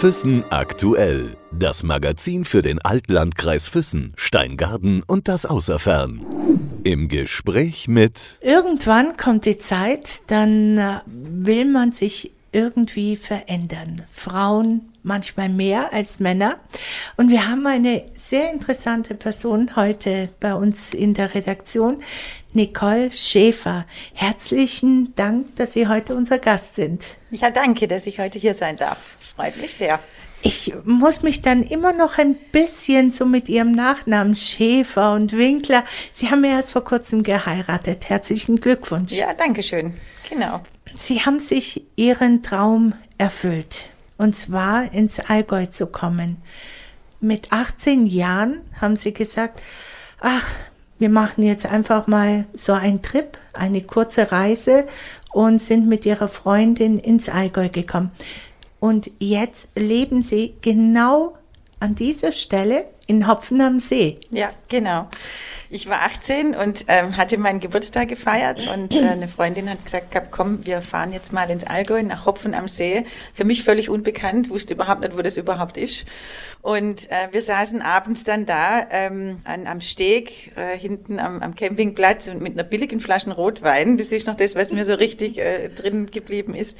Füssen aktuell. Das Magazin für den Altlandkreis Füssen, Steingarten und das Außerfern. Im Gespräch mit. Irgendwann kommt die Zeit, dann äh, will man sich irgendwie verändern. Frauen manchmal mehr als Männer. Und wir haben eine sehr interessante Person heute bei uns in der Redaktion, Nicole Schäfer. Herzlichen Dank, dass Sie heute unser Gast sind. Ja, danke, dass ich heute hier sein darf. Freut mich sehr. Ich muss mich dann immer noch ein bisschen so mit Ihrem Nachnamen Schäfer und Winkler. Sie haben ja erst vor kurzem geheiratet. Herzlichen Glückwunsch. Ja, danke schön. Genau. Sie haben sich Ihren Traum erfüllt. Und zwar ins Allgäu zu kommen. Mit 18 Jahren haben Sie gesagt, ach, wir machen jetzt einfach mal so einen Trip, eine kurze Reise und sind mit ihrer Freundin ins Allgäu gekommen. Und jetzt leben sie genau an dieser Stelle in Hopfen am See. Ja, genau. Ich war 18 und ähm, hatte meinen Geburtstag gefeiert und äh, eine Freundin hat gesagt, komm, wir fahren jetzt mal ins Allgäu nach Hopfen am See. Für mich völlig unbekannt, wusste überhaupt nicht, wo das überhaupt ist. Und äh, wir saßen abends dann da ähm, an, am Steg äh, hinten am, am Campingplatz und mit einer billigen Flasche Rotwein. Das ist noch das, was mir so richtig äh, drin geblieben ist.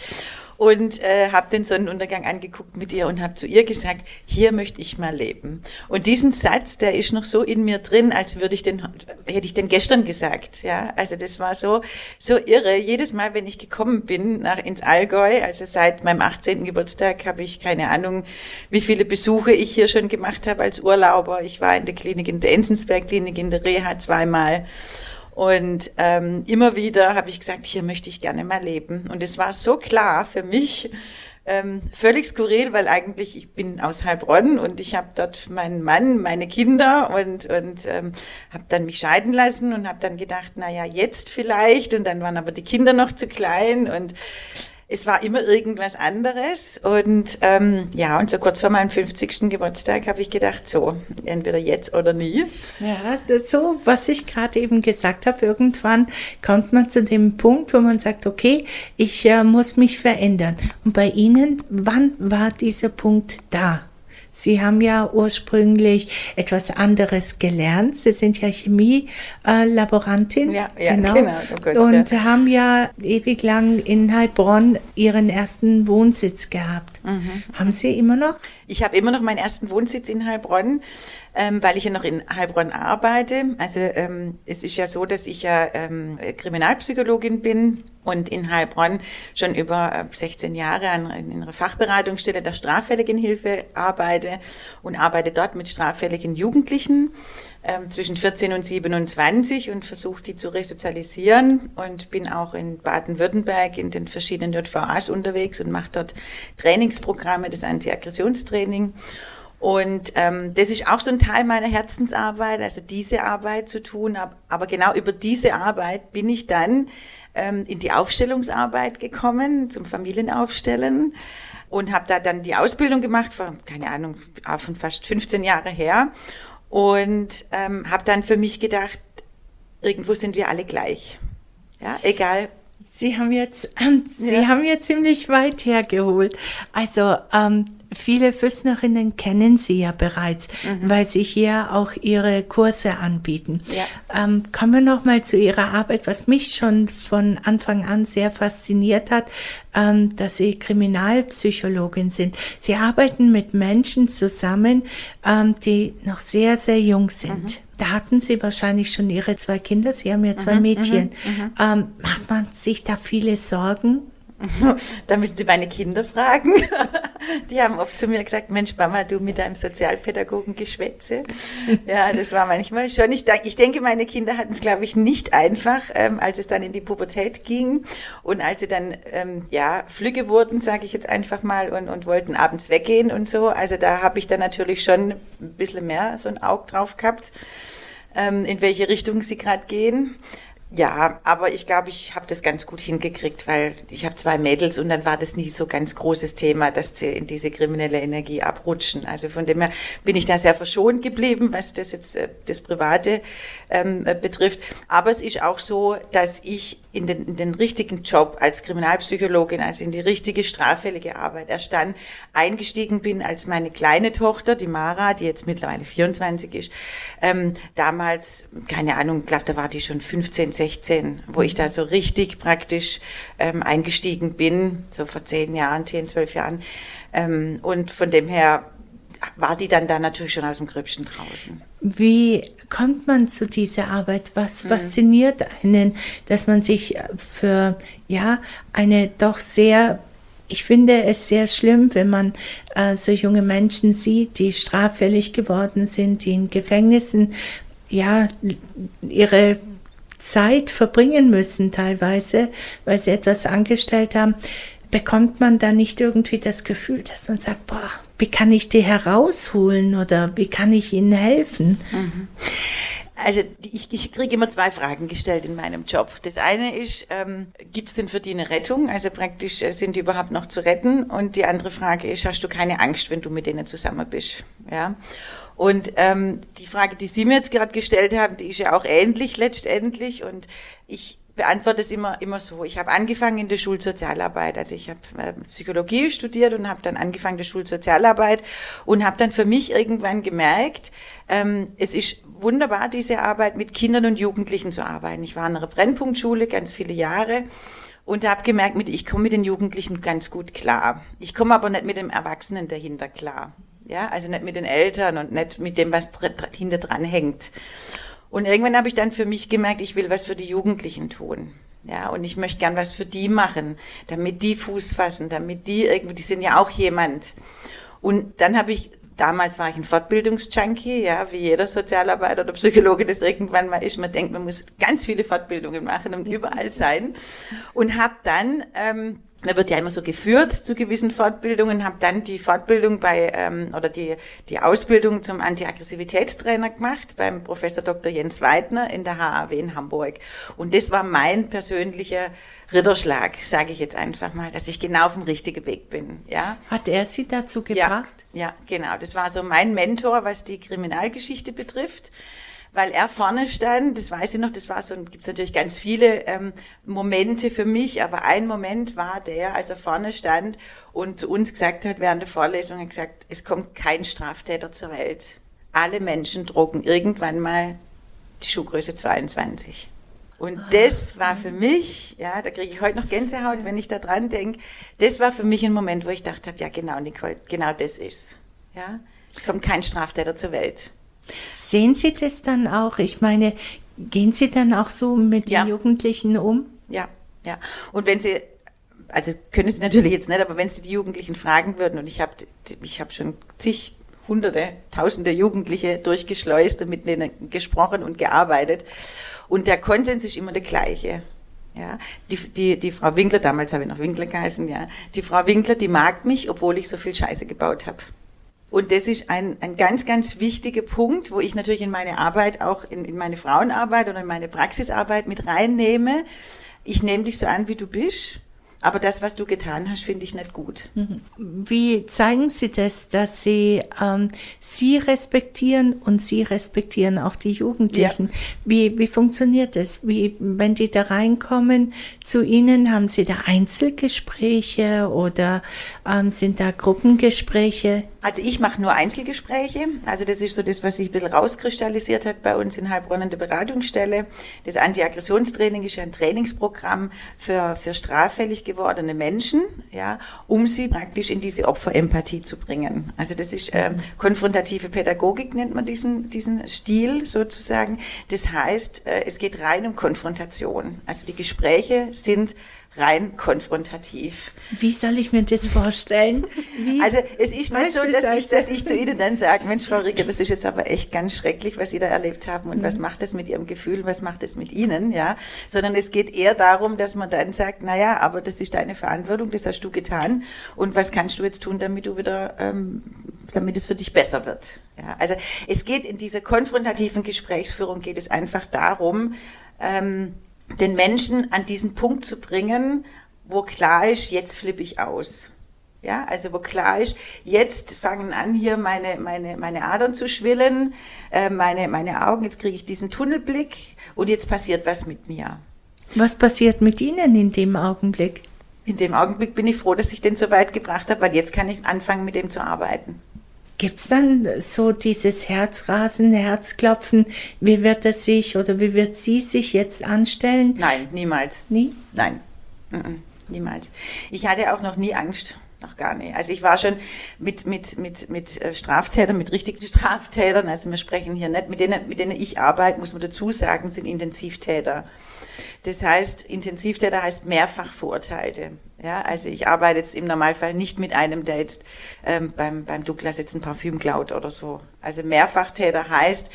Und äh, habe den Sonnenuntergang angeguckt mit ihr und habe zu ihr gesagt, hier möchte ich mal leben. Und diesen Satz, der ist noch so in mir drin, als würde ich den hätte ich denn gestern gesagt, ja. Also das war so, so irre. Jedes Mal, wenn ich gekommen bin nach, ins Allgäu, also seit meinem 18. Geburtstag habe ich keine Ahnung, wie viele Besuche ich hier schon gemacht habe als Urlauber. Ich war in der Klinik, in der Enzensberg-Klinik, in der Reha zweimal. Und ähm, immer wieder habe ich gesagt, hier möchte ich gerne mal leben. Und es war so klar für mich, ähm, völlig skurril, weil eigentlich ich bin aus Heilbronn und ich habe dort meinen Mann, meine Kinder und, und ähm, habe dann mich scheiden lassen und habe dann gedacht, na ja, jetzt vielleicht. Und dann waren aber die Kinder noch zu klein und es war immer irgendwas anderes. Und ähm, ja, und so kurz vor meinem 50. Geburtstag habe ich gedacht, so, entweder jetzt oder nie. Ja, so, was ich gerade eben gesagt habe, irgendwann kommt man zu dem Punkt, wo man sagt, okay, ich äh, muss mich verändern. Und bei Ihnen, wann war dieser Punkt da? Sie haben ja ursprünglich etwas anderes gelernt. Sie sind ja Chemielaborantin. Äh, ja, ja, genau. genau. Oh Gott, und ja. haben ja ewig lang in Heilbronn Ihren ersten Wohnsitz gehabt. Mhm. Haben Sie immer noch? Ich habe immer noch meinen ersten Wohnsitz in Heilbronn, ähm, weil ich ja noch in Heilbronn arbeite. Also ähm, es ist ja so, dass ich ja ähm, Kriminalpsychologin bin und in Heilbronn schon über 16 äh, Jahre an, in einer Fachberatungsstelle der straffälligen Hilfe arbeite und arbeite dort mit straffälligen Jugendlichen ähm, zwischen 14 und 27 und versuche die zu resozialisieren und bin auch in Baden-Württemberg in den verschiedenen JVAs unterwegs und mache dort Trainingsprogramme, das Anti-Aggressionstraining. Und ähm, das ist auch so ein Teil meiner Herzensarbeit, also diese Arbeit zu tun. Aber genau über diese Arbeit bin ich dann ähm, in die Aufstellungsarbeit gekommen, zum Familienaufstellen und habe da dann die Ausbildung gemacht, vor, keine Ahnung, von fast 15 Jahre her. Und ähm, habe dann für mich gedacht, irgendwo sind wir alle gleich. Ja, egal Sie haben jetzt, ähm, Sie ja. haben jetzt ziemlich weit hergeholt. Also ähm, viele Füßnerinnen kennen Sie ja bereits, mhm. weil Sie hier auch Ihre Kurse anbieten. Ja. Ähm, kommen wir noch mal zu Ihrer Arbeit, was mich schon von Anfang an sehr fasziniert hat, ähm, dass Sie Kriminalpsychologin sind. Sie arbeiten mit Menschen zusammen, ähm, die noch sehr, sehr jung sind. Mhm. Da hatten Sie wahrscheinlich schon Ihre zwei Kinder. Sie haben ja zwei mhm, Mädchen. Mhm, mhm. Ähm, macht man sich da viele Sorgen? Da müssen Sie meine Kinder fragen. Die haben oft zu mir gesagt, Mensch, Mama, du mit deinem Sozialpädagogen-Geschwätze. Ja, das war manchmal schon. Ich, ich denke, meine Kinder hatten es, glaube ich, nicht einfach, ähm, als es dann in die Pubertät ging und als sie dann, ähm, ja, flügge wurden, sage ich jetzt einfach mal, und, und wollten abends weggehen und so. Also da habe ich dann natürlich schon ein bisschen mehr so ein Auge drauf gehabt, ähm, in welche Richtung sie gerade gehen. Ja, aber ich glaube, ich habe das ganz gut hingekriegt, weil ich habe zwei Mädels und dann war das nie so ganz großes Thema, dass sie in diese kriminelle Energie abrutschen. Also von dem her bin ich da sehr verschont geblieben, was das jetzt äh, das Private ähm, äh, betrifft. Aber es ist auch so, dass ich in den, in den richtigen Job als Kriminalpsychologin, also in die richtige straffällige Arbeit erst dann eingestiegen bin, als meine kleine Tochter, die Mara, die jetzt mittlerweile 24 ist, ähm, damals, keine Ahnung, glaube da war die schon 15, 16, wo ich da so richtig praktisch ähm, eingestiegen bin, so vor zehn Jahren, zehn, zwölf Jahren. Ähm, und von dem her war die dann da natürlich schon aus dem Grübchen draußen. Wie kommt man zu dieser Arbeit? Was mhm. fasziniert einen, dass man sich für ja eine doch sehr ich finde es sehr schlimm, wenn man äh, so junge Menschen sieht, die straffällig geworden sind, die in Gefängnissen ja ihre Zeit verbringen müssen teilweise, weil sie etwas angestellt haben, bekommt man da nicht irgendwie das Gefühl, dass man sagt, boah, wie kann ich die herausholen oder wie kann ich ihnen helfen? Mhm. Also ich, ich kriege immer zwei Fragen gestellt in meinem Job. Das eine ist, ähm, gibt es denn für die eine Rettung? Also praktisch äh, sind die überhaupt noch zu retten? Und die andere Frage ist, hast du keine Angst, wenn du mit denen zusammen bist? Ja. Und ähm, die Frage, die Sie mir jetzt gerade gestellt haben, die ist ja auch ähnlich letztendlich. Und ich beantworte es immer, immer so. Ich habe angefangen in der Schulsozialarbeit. Also ich habe äh, Psychologie studiert und habe dann angefangen der Schulsozialarbeit und habe dann für mich irgendwann gemerkt, ähm, es ist wunderbar, diese Arbeit mit Kindern und Jugendlichen zu arbeiten. Ich war in einer Brennpunktschule ganz viele Jahre und habe gemerkt, ich komme mit den Jugendlichen ganz gut klar. Ich komme aber nicht mit dem Erwachsenen dahinter klar. Ja, also nicht mit den Eltern und nicht mit dem, was hinter dran hängt. Und irgendwann habe ich dann für mich gemerkt, ich will was für die Jugendlichen tun. Ja, und ich möchte gern was für die machen, damit die Fuß fassen, damit die irgendwie, die sind ja auch jemand. Und dann habe ich, damals war ich ein Fortbildungsjunkie, ja, wie jeder Sozialarbeiter oder Psychologe das irgendwann mal ist. Man denkt, man muss ganz viele Fortbildungen machen und überall sein. Und habe dann ähm, man wird ja immer so geführt zu gewissen Fortbildungen, habe dann die Fortbildung bei ähm, oder die die Ausbildung zum Antiaggressivitätstrainer gemacht beim Professor Dr. Jens Weidner in der HAW in Hamburg und das war mein persönlicher Ritterschlag, sage ich jetzt einfach mal, dass ich genau auf dem richtigen Weg bin, ja. Hat er Sie dazu gebracht? Ja, ja genau, das war so mein Mentor, was die Kriminalgeschichte betrifft weil er vorne stand, das weiß ich noch, das war so, gibt es natürlich ganz viele ähm, Momente für mich, aber ein Moment war der, als er vorne stand und zu uns gesagt hat, während der Vorlesung, hat gesagt, es kommt kein Straftäter zur Welt. Alle Menschen drucken irgendwann mal die Schuhgröße 22. Und ah. das war für mich, ja, da kriege ich heute noch Gänsehaut, wenn ich da dran denke, das war für mich ein Moment, wo ich dachte habe, ja genau, Nicole, genau das ist's. Ja, es kommt kein Straftäter zur Welt. Sehen Sie das dann auch? Ich meine, gehen Sie dann auch so mit ja. den Jugendlichen um? Ja, ja. Und wenn Sie, also können Sie natürlich jetzt nicht, aber wenn Sie die Jugendlichen fragen würden, und ich habe ich hab schon zig Hunderte, Tausende Jugendliche durchgeschleust und mit denen gesprochen und gearbeitet. Und der Konsens ist immer der gleiche. Ja, die, die, die Frau Winkler, damals habe ich noch Winkler geheißen, ja, die Frau Winkler, die mag mich, obwohl ich so viel Scheiße gebaut habe. Und das ist ein, ein ganz, ganz wichtiger Punkt, wo ich natürlich in meine Arbeit, auch in, in meine Frauenarbeit oder in meine Praxisarbeit mit reinnehme. Ich nehme dich so an, wie du bist. Aber das, was du getan hast, finde ich nicht gut. Mhm. Wie zeigen Sie das, dass Sie ähm, Sie respektieren und Sie respektieren auch die Jugendlichen? Ja. Wie, wie funktioniert das? Wie, wenn die da reinkommen zu Ihnen, haben Sie da Einzelgespräche oder ähm, sind da Gruppengespräche? Also ich mache nur Einzelgespräche. Also das ist so das, was sich ein bisschen rauskristallisiert hat bei uns in Heilbronn an der Beratungsstelle. Das Anti-Aggressionstraining ist ja ein Trainingsprogramm für, für straffällig gewordene Menschen, ja, um sie praktisch in diese Opferempathie zu bringen. Also das ist äh, konfrontative Pädagogik, nennt man diesen, diesen Stil sozusagen. Das heißt, äh, es geht rein um Konfrontation. Also die Gespräche sind rein konfrontativ. Wie soll ich mir das vorstellen? Wie? Also es ist nicht so, dass ich, dass ich zu Ihnen dann sage, Mensch, Frau Rieger, das ist jetzt aber echt ganz schrecklich, was Sie da erlebt haben und mhm. was macht das mit Ihrem Gefühl, was macht das mit Ihnen, ja? Sondern es geht eher darum, dass man dann sagt, naja, aber das ist deine Verantwortung, das hast du getan und was kannst du jetzt tun, damit du wieder, ähm, damit es für dich besser wird. Ja? Also es geht in dieser konfrontativen Gesprächsführung geht es einfach darum, ähm, den Menschen an diesen Punkt zu bringen, wo klar ist, jetzt flippe ich aus. Ja, also wo klar ist, jetzt fangen an hier meine, meine, meine Adern zu schwillen, äh, meine, meine Augen, jetzt kriege ich diesen Tunnelblick und jetzt passiert was mit mir. Was passiert mit Ihnen in dem Augenblick? In dem Augenblick bin ich froh, dass ich den so weit gebracht habe, weil jetzt kann ich anfangen, mit dem zu arbeiten. Gibt es dann so dieses Herzrasen, Herzklopfen? Wie wird er sich oder wie wird sie sich jetzt anstellen? Nein, niemals. Nie? Nein, niemals. Ich hatte auch noch nie Angst. Noch gar nicht. Also ich war schon mit, mit, mit, mit äh, Straftätern, mit richtigen Straftätern, also wir sprechen hier nicht, mit denen, mit denen ich arbeite, muss man dazu sagen, sind Intensivtäter. Das heißt, Intensivtäter heißt mehrfach Verurteilte. Ja, also ich arbeite jetzt im Normalfall nicht mit einem, der jetzt ähm, beim, beim Douglas jetzt ein Parfüm klaut oder so. Also Mehrfachtäter heißt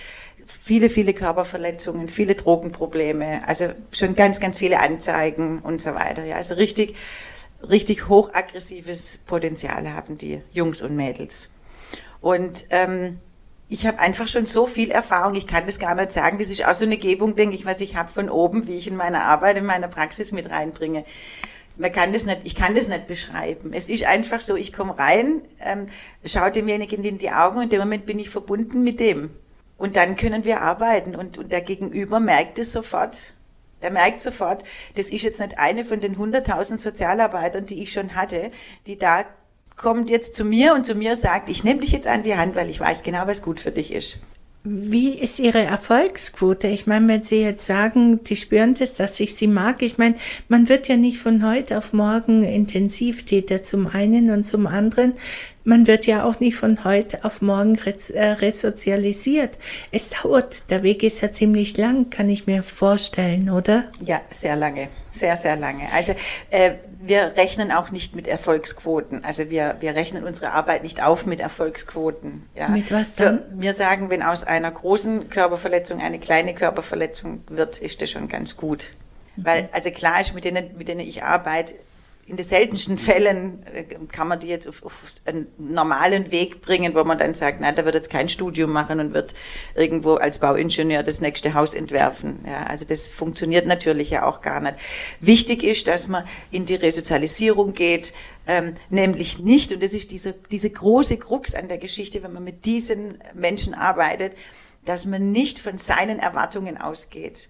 viele, viele Körperverletzungen, viele Drogenprobleme, also schon ganz, ganz viele Anzeigen und so weiter. Ja, also richtig richtig hochaggressives Potenzial haben die Jungs und Mädels. Und ähm, ich habe einfach schon so viel Erfahrung, ich kann das gar nicht sagen. Das ist auch so eine Gebung, denke ich, was ich habe von oben, wie ich in meiner Arbeit, in meiner Praxis mit reinbringe. Man kann das nicht, ich kann das nicht beschreiben. Es ist einfach so, ich komme rein, ähm, schaue demjenigen in die Augen und in dem Moment bin ich verbunden mit dem. Und dann können wir arbeiten und, und der Gegenüber merkt es sofort. Der merkt sofort, das ist jetzt nicht eine von den 100.000 Sozialarbeitern, die ich schon hatte, die da kommt jetzt zu mir und zu mir sagt, ich nehme dich jetzt an die Hand, weil ich weiß genau, was gut für dich ist. Wie ist Ihre Erfolgsquote? Ich meine, wenn Sie jetzt sagen, die spüren das, dass ich Sie mag. Ich meine, man wird ja nicht von heute auf morgen Intensivtäter zum einen und zum anderen man wird ja auch nicht von heute auf morgen äh, resozialisiert. Es dauert, der Weg ist ja ziemlich lang, kann ich mir vorstellen, oder? Ja, sehr lange, sehr, sehr lange. Also äh, wir rechnen auch nicht mit Erfolgsquoten. Also wir, wir rechnen unsere Arbeit nicht auf mit Erfolgsquoten. Ja. Mit was dann? Für, wir sagen, wenn aus einer großen Körperverletzung eine kleine Körperverletzung wird, ist das schon ganz gut. Mhm. Weil, also klar ist, mit denen, mit denen ich arbeite, in den seltensten Fällen äh, kann man die jetzt auf, auf, einen normalen Weg bringen, wo man dann sagt, na, da wird jetzt kein Studium machen und wird irgendwo als Bauingenieur das nächste Haus entwerfen. Ja, also das funktioniert natürlich ja auch gar nicht. Wichtig ist, dass man in die Resozialisierung geht, ähm, nämlich nicht, und das ist diese, diese große Krux an der Geschichte, wenn man mit diesen Menschen arbeitet, dass man nicht von seinen Erwartungen ausgeht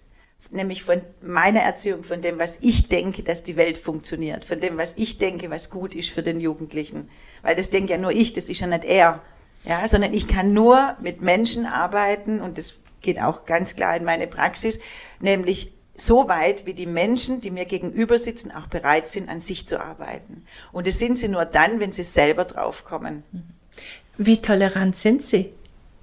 nämlich von meiner Erziehung, von dem, was ich denke, dass die Welt funktioniert, von dem, was ich denke, was gut ist für den Jugendlichen. Weil das denke ja nur ich, das ist ja nicht er. Ja, sondern ich kann nur mit Menschen arbeiten und das geht auch ganz klar in meine Praxis, nämlich so weit, wie die Menschen, die mir gegenüber sitzen, auch bereit sind, an sich zu arbeiten. Und das sind sie nur dann, wenn sie selber draufkommen. Wie tolerant sind Sie?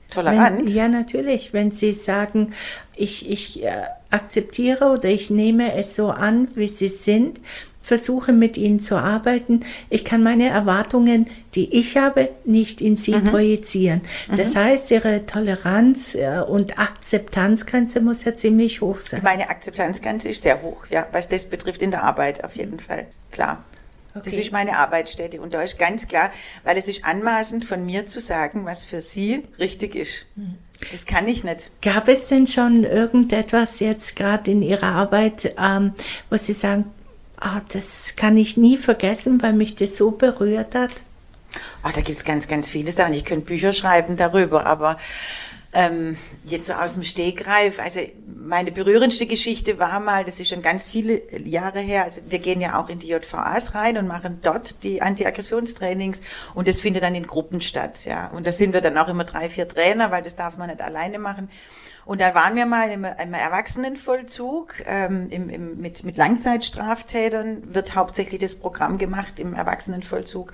Tolerant? Wenn, ja, natürlich. Wenn Sie sagen, ich, ich äh, akzeptiere oder ich nehme es so an, wie sie sind, versuche mit ihnen zu arbeiten. Ich kann meine Erwartungen, die ich habe, nicht in sie mhm. projizieren. Mhm. Das heißt, ihre Toleranz äh, und Akzeptanzgrenze muss ja ziemlich hoch sein. Meine Akzeptanzgrenze ist sehr hoch, ja, was das betrifft in der Arbeit auf jeden Fall, klar. Okay. Das ist meine Arbeitsstätte und da ist ganz klar, weil es ist anmaßend von mir zu sagen, was für Sie richtig ist. Mhm. Das kann ich nicht. Gab es denn schon irgendetwas jetzt gerade in Ihrer Arbeit, ähm, wo Sie sagen, ah, das kann ich nie vergessen, weil mich das so berührt hat? Ach, da gibt es ganz, ganz viele Sachen. Ich könnte Bücher schreiben darüber, aber ähm, jetzt so aus dem Stegreif, also meine berührendste Geschichte war mal, das ist schon ganz viele Jahre her, also wir gehen ja auch in die JVAs rein und machen dort die Antiaggressionstrainings und das findet dann in Gruppen statt, ja. Und da sind wir dann auch immer drei, vier Trainer, weil das darf man nicht alleine machen. Und da waren wir mal im, im Erwachsenenvollzug ähm, im, im, mit, mit Langzeitstraftätern, wird hauptsächlich das Programm gemacht im Erwachsenenvollzug.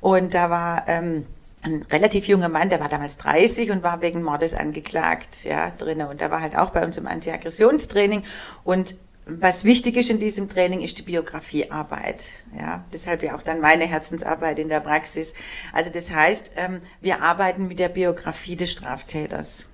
Und da war... Ähm, ein relativ junger Mann, der war damals 30 und war wegen Mordes angeklagt, ja, drinnen. Und der war halt auch bei uns im Antiaggressionstraining. Und was wichtig ist in diesem Training, ist die Biografiearbeit. Ja, deshalb ja auch dann meine Herzensarbeit in der Praxis. Also das heißt, ähm, wir arbeiten mit der Biografie des Straftäters.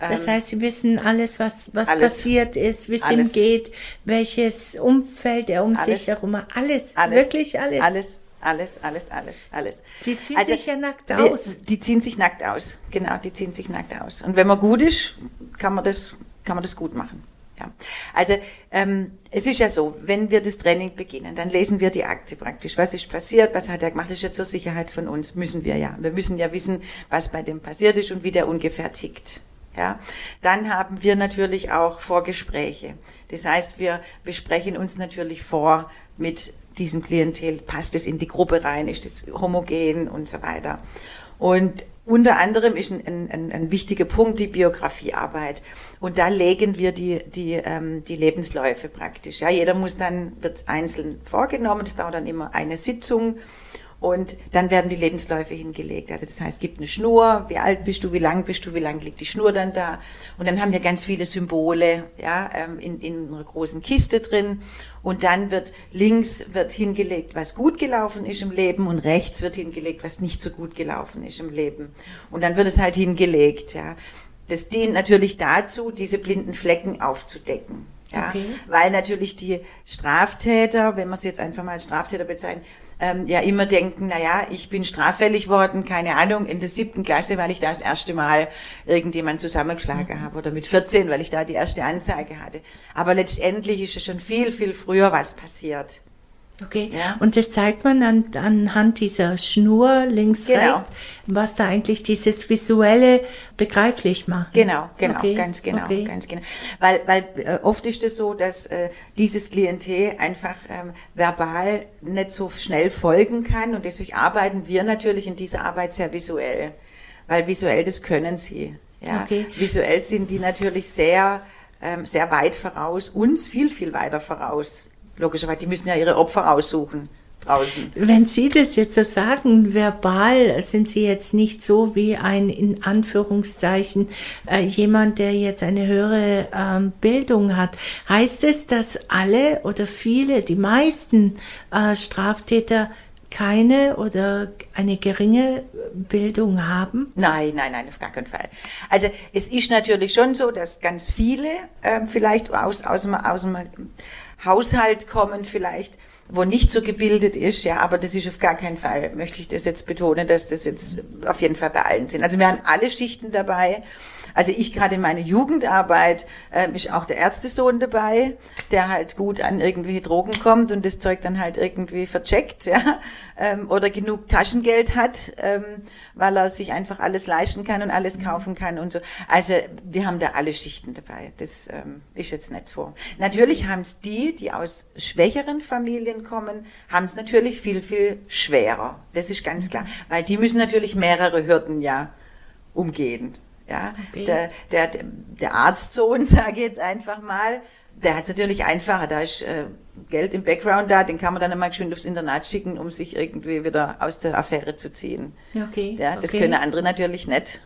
Das ähm, heißt, Sie wissen alles, was, was alles, passiert ist, wie es ihm geht, welches Umfeld er um alles, sich herum hat. Alles, alles, wirklich alles. Alles, alles, alles, alles, alles. Die ziehen also, sich ja nackt aus. Wir, die ziehen sich nackt aus, genau, die ziehen sich nackt aus. Und wenn man gut ist, kann man das, kann man das gut machen. Ja. Also ähm, es ist ja so, wenn wir das Training beginnen, dann lesen wir die Akte praktisch. Was ist passiert, was hat er gemacht, das ist ja zur Sicherheit von uns, müssen wir ja. Wir müssen ja wissen, was bei dem passiert ist und wie der ungefähr tickt. Ja, dann haben wir natürlich auch Vorgespräche. Das heißt, wir besprechen uns natürlich vor mit diesem Klientel, passt es in die Gruppe rein, ist es homogen und so weiter. Und unter anderem ist ein, ein, ein wichtiger Punkt die Biografiearbeit. Und da legen wir die, die, ähm, die Lebensläufe praktisch. Ja, jeder muss dann, wird einzeln vorgenommen, das dauert dann immer eine Sitzung. Und dann werden die Lebensläufe hingelegt. Also das heißt, es gibt eine Schnur, wie alt bist du, wie lang bist du, wie lang liegt die Schnur dann da. Und dann haben wir ganz viele Symbole ja, ähm, in, in einer großen Kiste drin. Und dann wird links wird hingelegt, was gut gelaufen ist im Leben und rechts wird hingelegt, was nicht so gut gelaufen ist im Leben. Und dann wird es halt hingelegt. Ja. Das dient natürlich dazu, diese blinden Flecken aufzudecken. Ja, okay. weil natürlich die Straftäter, wenn man es jetzt einfach mal als Straftäter bezeichnen, ähm, ja immer denken, na ja, ich bin straffällig worden, keine Ahnung, in der siebten Klasse, weil ich da das erste Mal irgendjemand zusammengeschlagen mhm. habe oder mit 14, weil ich da die erste Anzeige hatte. Aber letztendlich ist es schon viel, viel früher was passiert. Okay. Ja. Und das zeigt man an, anhand dieser Schnur links, genau. rechts, was da eigentlich dieses visuelle begreiflich macht. Genau, genau, okay. ganz genau, okay. ganz genau. Weil, weil äh, oft ist es so, dass äh, dieses Klientel einfach ähm, verbal nicht so schnell folgen kann und deswegen arbeiten wir natürlich in dieser Arbeit sehr visuell, weil visuell das können sie. Ja, okay. visuell sind die natürlich sehr ähm, sehr weit voraus, uns viel, viel weiter voraus logischerweise, die müssen ja ihre Opfer aussuchen. Draußen. Wenn Sie das jetzt so sagen, verbal sind Sie jetzt nicht so wie ein, in Anführungszeichen, äh, jemand, der jetzt eine höhere ähm, Bildung hat. Heißt es, dass alle oder viele, die meisten äh, Straftäter keine oder eine geringe Bildung haben? Nein, nein, nein, auf gar keinen Fall. Also es ist natürlich schon so, dass ganz viele äh, vielleicht aus, aus, aus dem Haushalt kommen, vielleicht, wo nicht so gebildet ist, ja, aber das ist auf gar keinen Fall, möchte ich das jetzt betonen, dass das jetzt auf jeden Fall bei allen sind. Also wir haben alle Schichten dabei. Also ich gerade in meiner Jugendarbeit äh, ist auch der Ärztesohn dabei, der halt gut an irgendwelche Drogen kommt und das Zeug dann halt irgendwie vercheckt, ja, ähm, oder genug Taschengeld hat, ähm, weil er sich einfach alles leisten kann und alles kaufen kann und so. Also wir haben da alle Schichten dabei. Das ähm, ist jetzt nicht so. Natürlich haben es die, die aus schwächeren Familien kommen, haben es natürlich viel, viel schwerer. Das ist ganz klar. Weil die müssen natürlich mehrere Hürden ja umgehen. Ja, okay. der, der, der Arztsohn, sage ich jetzt einfach mal, der hat es natürlich einfacher. Da ist äh, Geld im Background da, den kann man dann einmal geschwind aufs Internat schicken, um sich irgendwie wieder aus der Affäre zu ziehen. Okay. Ja, das okay. können andere natürlich nicht.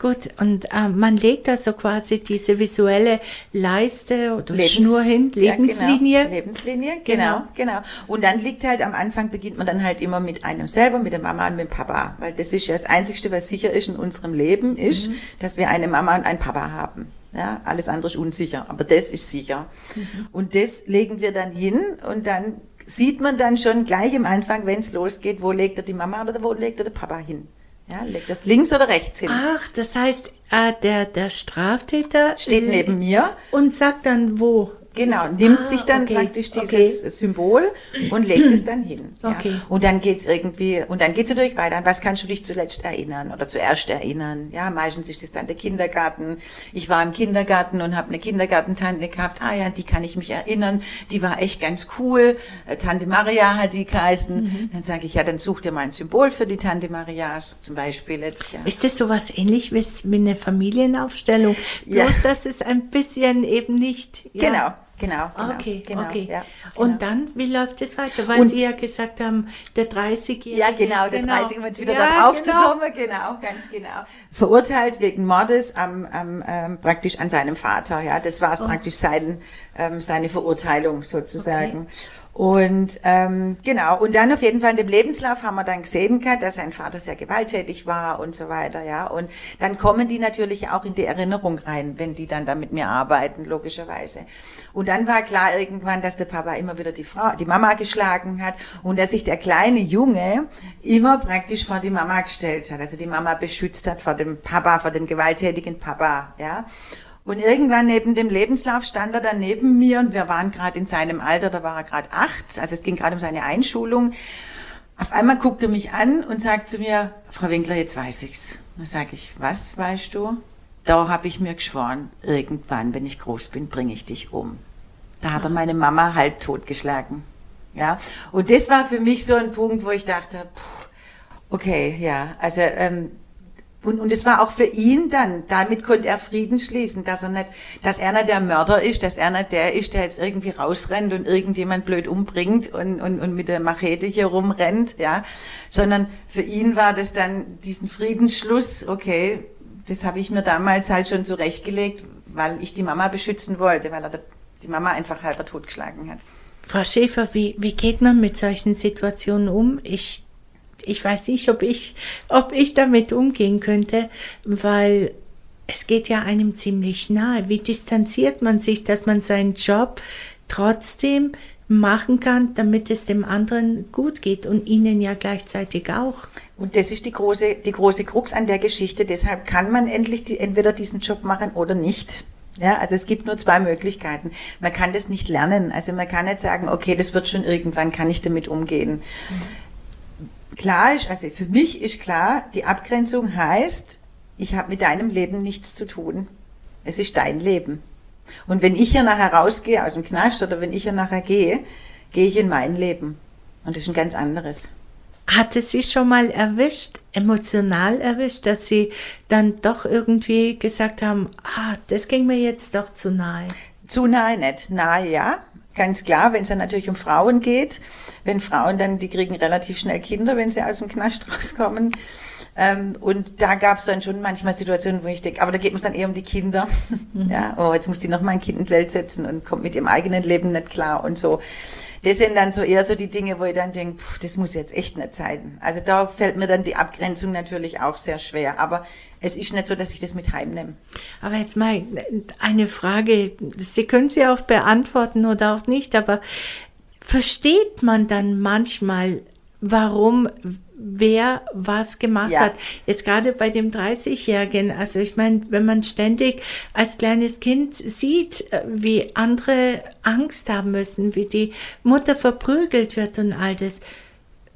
Gut, und äh, man legt also quasi diese visuelle Leiste oder Lebens, Schnur hin, Lebenslinie. Ja, genau. Lebenslinie, genau, genau, genau. Und dann liegt halt am Anfang, beginnt man dann halt immer mit einem selber, mit der Mama und mit dem Papa. Weil das ist ja das Einzige, was sicher ist in unserem Leben, ist, mhm. dass wir eine Mama und einen Papa haben. Ja, alles andere ist unsicher, aber das ist sicher. Mhm. Und das legen wir dann hin und dann sieht man dann schon gleich am Anfang, wenn es losgeht, wo legt er die Mama oder wo legt er der Papa hin. Ja, legt das links oder rechts hin. Ach, das heißt, äh, der, der Straftäter steht neben mir und sagt dann wo. Genau, nimmt ah, sich dann okay, praktisch dieses okay. Symbol und legt es dann hin. Okay. Ja. Und dann geht's irgendwie, und dann geht's natürlich weiter. An was kannst du dich zuletzt erinnern oder zuerst erinnern? Ja, meistens ist es dann der Kindergarten. Ich war im Kindergarten und habe eine Kindergartentante gehabt. Ah ja, die kann ich mich erinnern. Die war echt ganz cool. Äh, Tante Maria hat die geheißen. Mhm. Dann sage ich, ja, dann such dir mal ein Symbol für die Tante Maria, zum Beispiel jetzt. Ja. Ist das sowas ähnlich wie eine Familienaufstellung? Bloß, ja. dass es ein bisschen eben nicht... Ja. Genau. Genau, genau. Okay, genau, okay. Ja, genau. Und dann, wie läuft es weiter? Weil und, Sie ja gesagt haben, der 30-Jährige. Ja, genau, der genau. 30 um jetzt wieder ja, da drauf genau. zu kommen, genau, ganz genau. Verurteilt wegen Mordes am, am ähm, praktisch an seinem Vater, ja. Das war oh. praktisch sein, ähm, seine Verurteilung sozusagen. Okay. Und ähm, genau, und dann auf jeden Fall in dem Lebenslauf haben wir dann gesehen, dass sein Vater sehr gewalttätig war und so weiter, ja. Und dann kommen die natürlich auch in die Erinnerung rein, wenn die dann da mit mir arbeiten, logischerweise. Und dann war klar irgendwann, dass der Papa immer wieder die Frau, die Mama geschlagen hat und dass sich der kleine Junge immer praktisch vor die Mama gestellt hat, also die Mama beschützt hat vor dem Papa, vor dem gewalttätigen Papa, ja. Und irgendwann neben dem Lebenslauf stand er dann neben mir und wir waren gerade in seinem Alter, da war er gerade acht, also es ging gerade um seine Einschulung. Auf einmal guckt er mich an und sagt zu mir, Frau Winkler, jetzt weiß ich's. Dann sage ich, was weißt du? Da habe ich mir geschworen, irgendwann, wenn ich groß bin, bringe ich dich um. Da hat er meine Mama halb totgeschlagen. Ja, und das war für mich so ein Punkt, wo ich dachte, pff, okay, ja, also ähm, und, und es war auch für ihn dann, damit konnte er Frieden schließen, dass er nicht, dass er nicht der Mörder ist, dass er nicht der ist, der jetzt irgendwie rausrennt und irgendjemand blöd umbringt und, und, und mit der Machete hier rumrennt, ja, sondern für ihn war das dann diesen Friedensschluss, okay, das habe ich mir damals halt schon zurechtgelegt, weil ich die Mama beschützen wollte, weil er die Mama einfach halber totgeschlagen hat. Frau Schäfer, wie, wie geht man mit solchen Situationen um? Ich ich weiß nicht, ob ich, ob ich damit umgehen könnte, weil es geht ja einem ziemlich nahe. Wie distanziert man sich, dass man seinen Job trotzdem machen kann, damit es dem anderen gut geht und ihnen ja gleichzeitig auch. Und das ist die große, die große Krux an der Geschichte. Deshalb kann man endlich die, entweder diesen Job machen oder nicht. Ja, also es gibt nur zwei Möglichkeiten. Man kann das nicht lernen. Also man kann nicht sagen, okay, das wird schon irgendwann, kann ich damit umgehen. Mhm klar ist, also für mich ist klar, die Abgrenzung heißt, ich habe mit deinem Leben nichts zu tun. Es ist dein Leben. Und wenn ich hier nachher rausgehe aus dem Knast oder wenn ich hier nachher gehe, gehe ich in mein Leben. Und das ist ein ganz anderes. Hat es Sie schon mal erwischt, emotional erwischt, dass Sie dann doch irgendwie gesagt haben, ah, das ging mir jetzt doch zu nahe? Zu nahe nicht. Nahe ja, Ganz klar, wenn es dann natürlich um Frauen geht, wenn Frauen dann, die kriegen relativ schnell Kinder, wenn sie aus dem Knast rauskommen. Ähm, und da gab es dann schon manchmal Situationen, wo ich denke, aber da geht es dann eher um die Kinder. Mhm. Ja, oh, jetzt muss die noch mal ein Kind in die Welt setzen und kommt mit ihrem eigenen Leben nicht klar und so. Das sind dann so eher so die Dinge, wo ich dann denke, pff, das muss jetzt echt nicht sein. Also da fällt mir dann die Abgrenzung natürlich auch sehr schwer. Aber es ist nicht so, dass ich das mit heimnehme. Aber jetzt mal eine Frage. Sie können sie auch beantworten oder auch nicht, aber versteht man dann manchmal, warum wer was gemacht ja. hat. Jetzt gerade bei dem 30-Jährigen, also ich meine, wenn man ständig als kleines Kind sieht, äh, wie andere Angst haben müssen, wie die Mutter verprügelt wird und all das,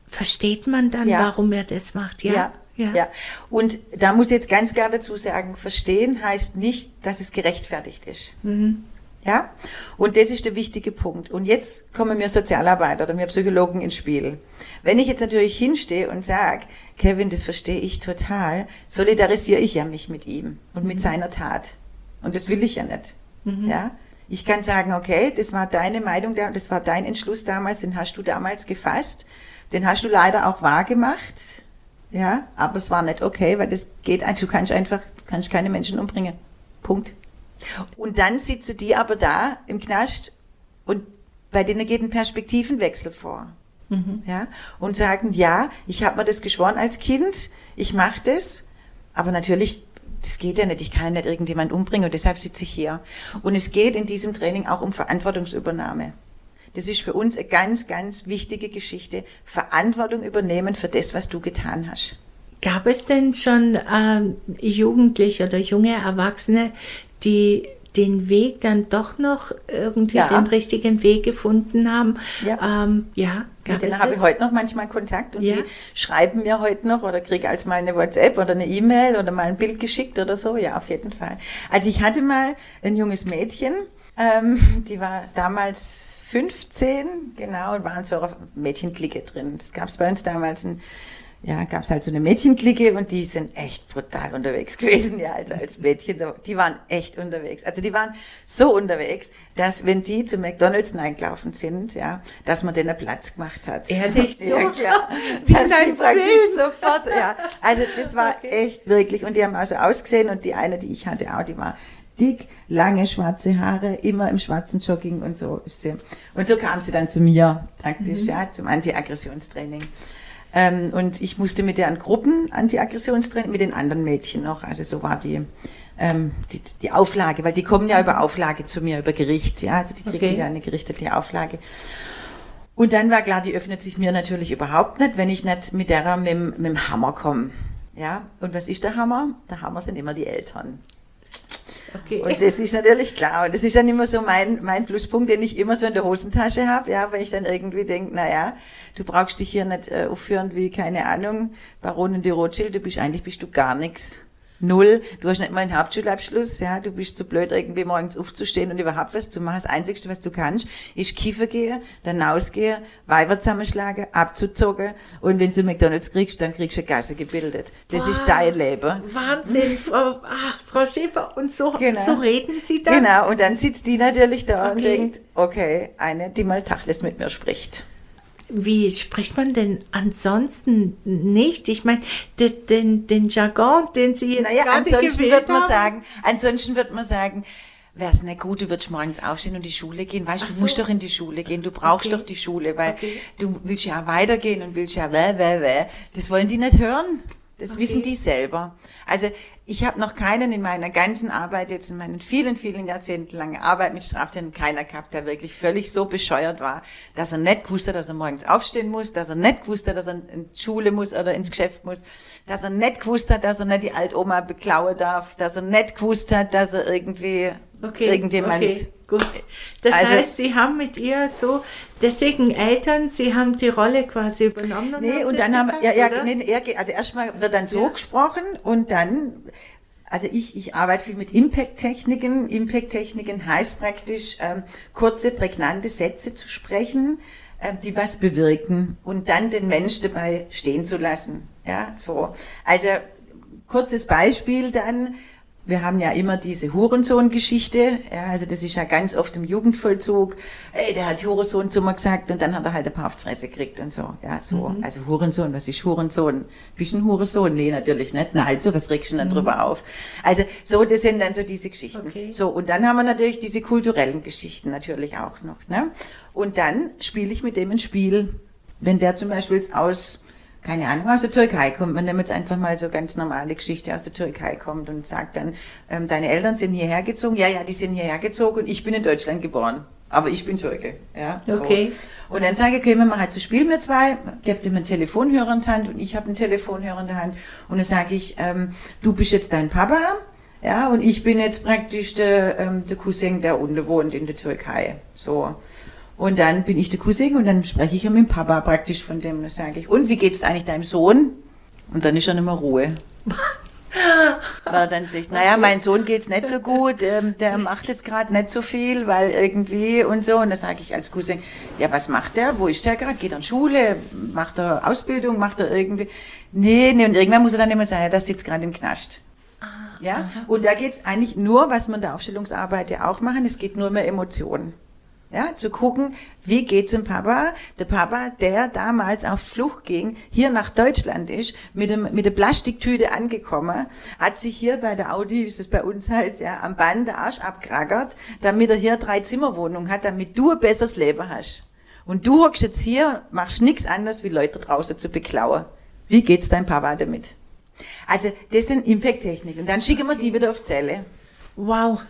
versteht man dann, ja. warum er das macht, ja? ja. Ja. ja. Und da muss ich jetzt ganz klar dazu sagen, verstehen heißt nicht, dass es gerechtfertigt ist. Mhm. Ja? Und das ist der wichtige Punkt. Und jetzt kommen mir Sozialarbeiter oder mir Psychologen ins Spiel. Wenn ich jetzt natürlich hinstehe und sage, Kevin, das verstehe ich total, solidarisiere ich ja mich mit ihm und mit mhm. seiner Tat. Und das will ich ja nicht. Mhm. Ja? Ich kann sagen, okay, das war deine Meinung, das war dein Entschluss damals, den hast du damals gefasst, den hast du leider auch wahrgemacht. Ja, aber es war nicht okay, weil das geht, du kannst einfach, du kannst keine Menschen umbringen. Punkt. Und dann sitzen die aber da im Knast und bei denen geht ein Perspektivenwechsel vor. Mhm. Ja, und sagen, ja, ich habe mir das geschworen als Kind, ich mache das, aber natürlich, das geht ja nicht, ich kann ja nicht irgendjemand umbringen und deshalb sitze ich hier. Und es geht in diesem Training auch um Verantwortungsübernahme. Das ist für uns eine ganz, ganz wichtige Geschichte. Verantwortung übernehmen für das, was du getan hast. Gab es denn schon ähm, Jugendliche oder junge Erwachsene, die den Weg dann doch noch irgendwie ja. den richtigen Weg gefunden haben. Ja, ähm, ja mit denen habe ich heute noch manchmal Kontakt und ja. die schreiben mir heute noch oder kriege als mal eine WhatsApp oder eine E-Mail oder mal ein Bild geschickt oder so. Ja, auf jeden Fall. Also ich hatte mal ein junges Mädchen, ähm, die war damals 15, genau, und war in so einer Mädchenklicke drin. Das gab es bei uns damals ein ja, gab es halt so eine Mädchenklicke und die sind echt brutal unterwegs gewesen, ja, also als Mädchen, die waren echt unterwegs. Also die waren so unterwegs, dass wenn die zu McDonalds eingelaufen sind, ja, dass man denen Platz gemacht hat. Ehrlich? So? Ja, klar. dass die praktisch sofort, ja. Also das war okay. echt wirklich, und die haben also ausgesehen und die eine, die ich hatte auch, die war dick, lange schwarze Haare, immer im schwarzen Jogging und so. Und so kam sie dann zu mir praktisch, mhm. ja, zum Anti-Aggressionstraining. Ähm, und ich musste mit deren Gruppen Antiaggressionstraining, mit den anderen Mädchen noch. Also so war die, ähm, die, die Auflage, weil die kommen ja über Auflage zu mir, über Gericht. Ja, also die kriegen okay. ja eine gerichtete Auflage. Und dann war klar, die öffnet sich mir natürlich überhaupt nicht, wenn ich nicht mit der mit, mit dem Hammer komme. Ja, und was ist der Hammer? Der Hammer sind immer die Eltern. Okay. Und das ist natürlich klar. Und das ist dann immer so mein, mein Pluspunkt, den ich immer so in der Hosentasche habe, ja, weil ich dann irgendwie denke, naja, du brauchst dich hier nicht äh, aufführen wie, keine Ahnung, Baronin de Rothschild, du bist, eigentlich bist du gar nichts. Null. Du hast nicht mal einen Hauptschulabschluss, ja. Du bist zu blöd, irgendwie morgens aufzustehen und überhaupt was zu machen. Das Einzige, was du kannst, ist Kiefer gehen, dann rausgehen, Weiber zusammenschlagen, abzuzogen und wenn du McDonalds kriegst, dann kriegst du eine Gasse gebildet. Das wow. ist dein Leben. Wahnsinn, Frau, ach, Frau Schäfer. Und so, genau. so reden Sie dann? Genau. Und dann sitzt die natürlich da okay. und denkt, okay, eine, die mal Tachles mit mir spricht. Wie spricht man denn ansonsten nicht? Ich meine, den, den, den Jargon, den Sie jetzt naja, gerade ansonsten gewählt wird man haben. sagen, ansonsten wird man sagen, wäre es nicht gut, du würdest morgens aufstehen und die Schule gehen. Weißt, du so. musst doch in die Schule gehen. Du brauchst okay. doch die Schule, weil okay. du willst ja weitergehen und willst ja weh, weh, weh. Das wollen die nicht hören. Das okay. wissen die selber. Also ich habe noch keinen in meiner ganzen Arbeit, jetzt in meinen vielen, vielen Jahrzehnten langen Arbeit mit Straftätern, keiner gehabt, der wirklich völlig so bescheuert war, dass er nicht wusste, dass er morgens aufstehen muss, dass er nicht wusste, dass er in die Schule muss oder ins Geschäft muss, dass er nicht gewusst hat, dass er nicht die Altoma beklauen darf, dass er nicht gewusst hat, dass er irgendwie okay, irgendjemand okay. Gut. Das also, heißt, Sie haben mit ihr so, deswegen Eltern, Sie haben die Rolle quasi übernommen. Nee, und dann haben, gesagt, ja, ja, nee, also erstmal wird dann so ja. gesprochen und dann, also ich, ich arbeite viel mit Impact-Techniken. Impact-Techniken heißt praktisch, ähm, kurze, prägnante Sätze zu sprechen, ähm, die was bewirken und dann den Mensch dabei stehen zu lassen. Ja, so. Also, kurzes Beispiel dann, wir haben ja immer diese Hurensohn-Geschichte, ja, also das ist ja ganz oft im Jugendvollzug, ey, der hat Hurensohn zu mir gesagt und dann hat er halt eine Paftfresse gekriegt und so, ja, so. Mhm. Also Hurensohn, was ist Hurensohn? Bist du ein Hurensohn? Nee, natürlich nicht. Na, halt so, was regst du dann mhm. drüber auf? Also, so, das sind dann so diese Geschichten. Okay. So, und dann haben wir natürlich diese kulturellen Geschichten natürlich auch noch, ne? Und dann spiele ich mit dem ein Spiel. Wenn der zum Beispiel aus keine Ahnung, aus der Türkei kommt. Man nimmt jetzt einfach mal so ganz normale Geschichte aus der Türkei kommt und sagt dann, ähm, deine Eltern sind hierher gezogen. Ja, ja, die sind hierher gezogen und ich bin in Deutschland geboren. Aber ich bin Türke. Ja, okay. So. Und dann sage ich, okay, wir machen halt so Spiel mit zwei, gebt ihm einen Telefonhörer in die Hand und ich habe einen Telefonhörer in der Hand. Und dann sage ich, ähm, du bist jetzt dein Papa, ja, und ich bin jetzt praktisch der, ähm, der Cousin, der unten wohnt in der Türkei. So. Und dann bin ich der Cousin und dann spreche ich ja mit dem Papa praktisch von dem und dann sage ich, und wie geht's eigentlich deinem Sohn? Und dann ist dann immer Ruhe. weil er dann sagt, naja, mein Sohn geht's nicht so gut, ähm, der macht jetzt gerade nicht so viel, weil irgendwie und so. Und dann sage ich als Cousin, ja, was macht der? Wo ist der gerade? Geht er in Schule? Macht er Ausbildung? Macht er irgendwie? Nee, nee, und irgendwann muss er dann immer sagen, ja, der sitzt gerade im Knast. Ah, ja, und da geht's eigentlich nur, was man in der Aufstellungsarbeit ja auch machen, es geht nur mehr Emotionen. Ja, zu gucken, wie geht's dem Papa? Der Papa, der damals auf Flucht ging, hier nach Deutschland ist, mit dem, mit der Plastiktüte angekommen, hat sich hier bei der Audi, ist es bei uns halt, ja, am Band der Arsch abkraggert, damit er hier drei Zimmerwohnungen hat, damit du ein besseres Leben hast. Und du hockst jetzt hier, machst nichts anderes, wie Leute draußen zu beklauen. Wie geht's deinem Papa damit? Also, das sind Impact-Techniken. Und dann schicken wir die wieder auf Zelle. Wow.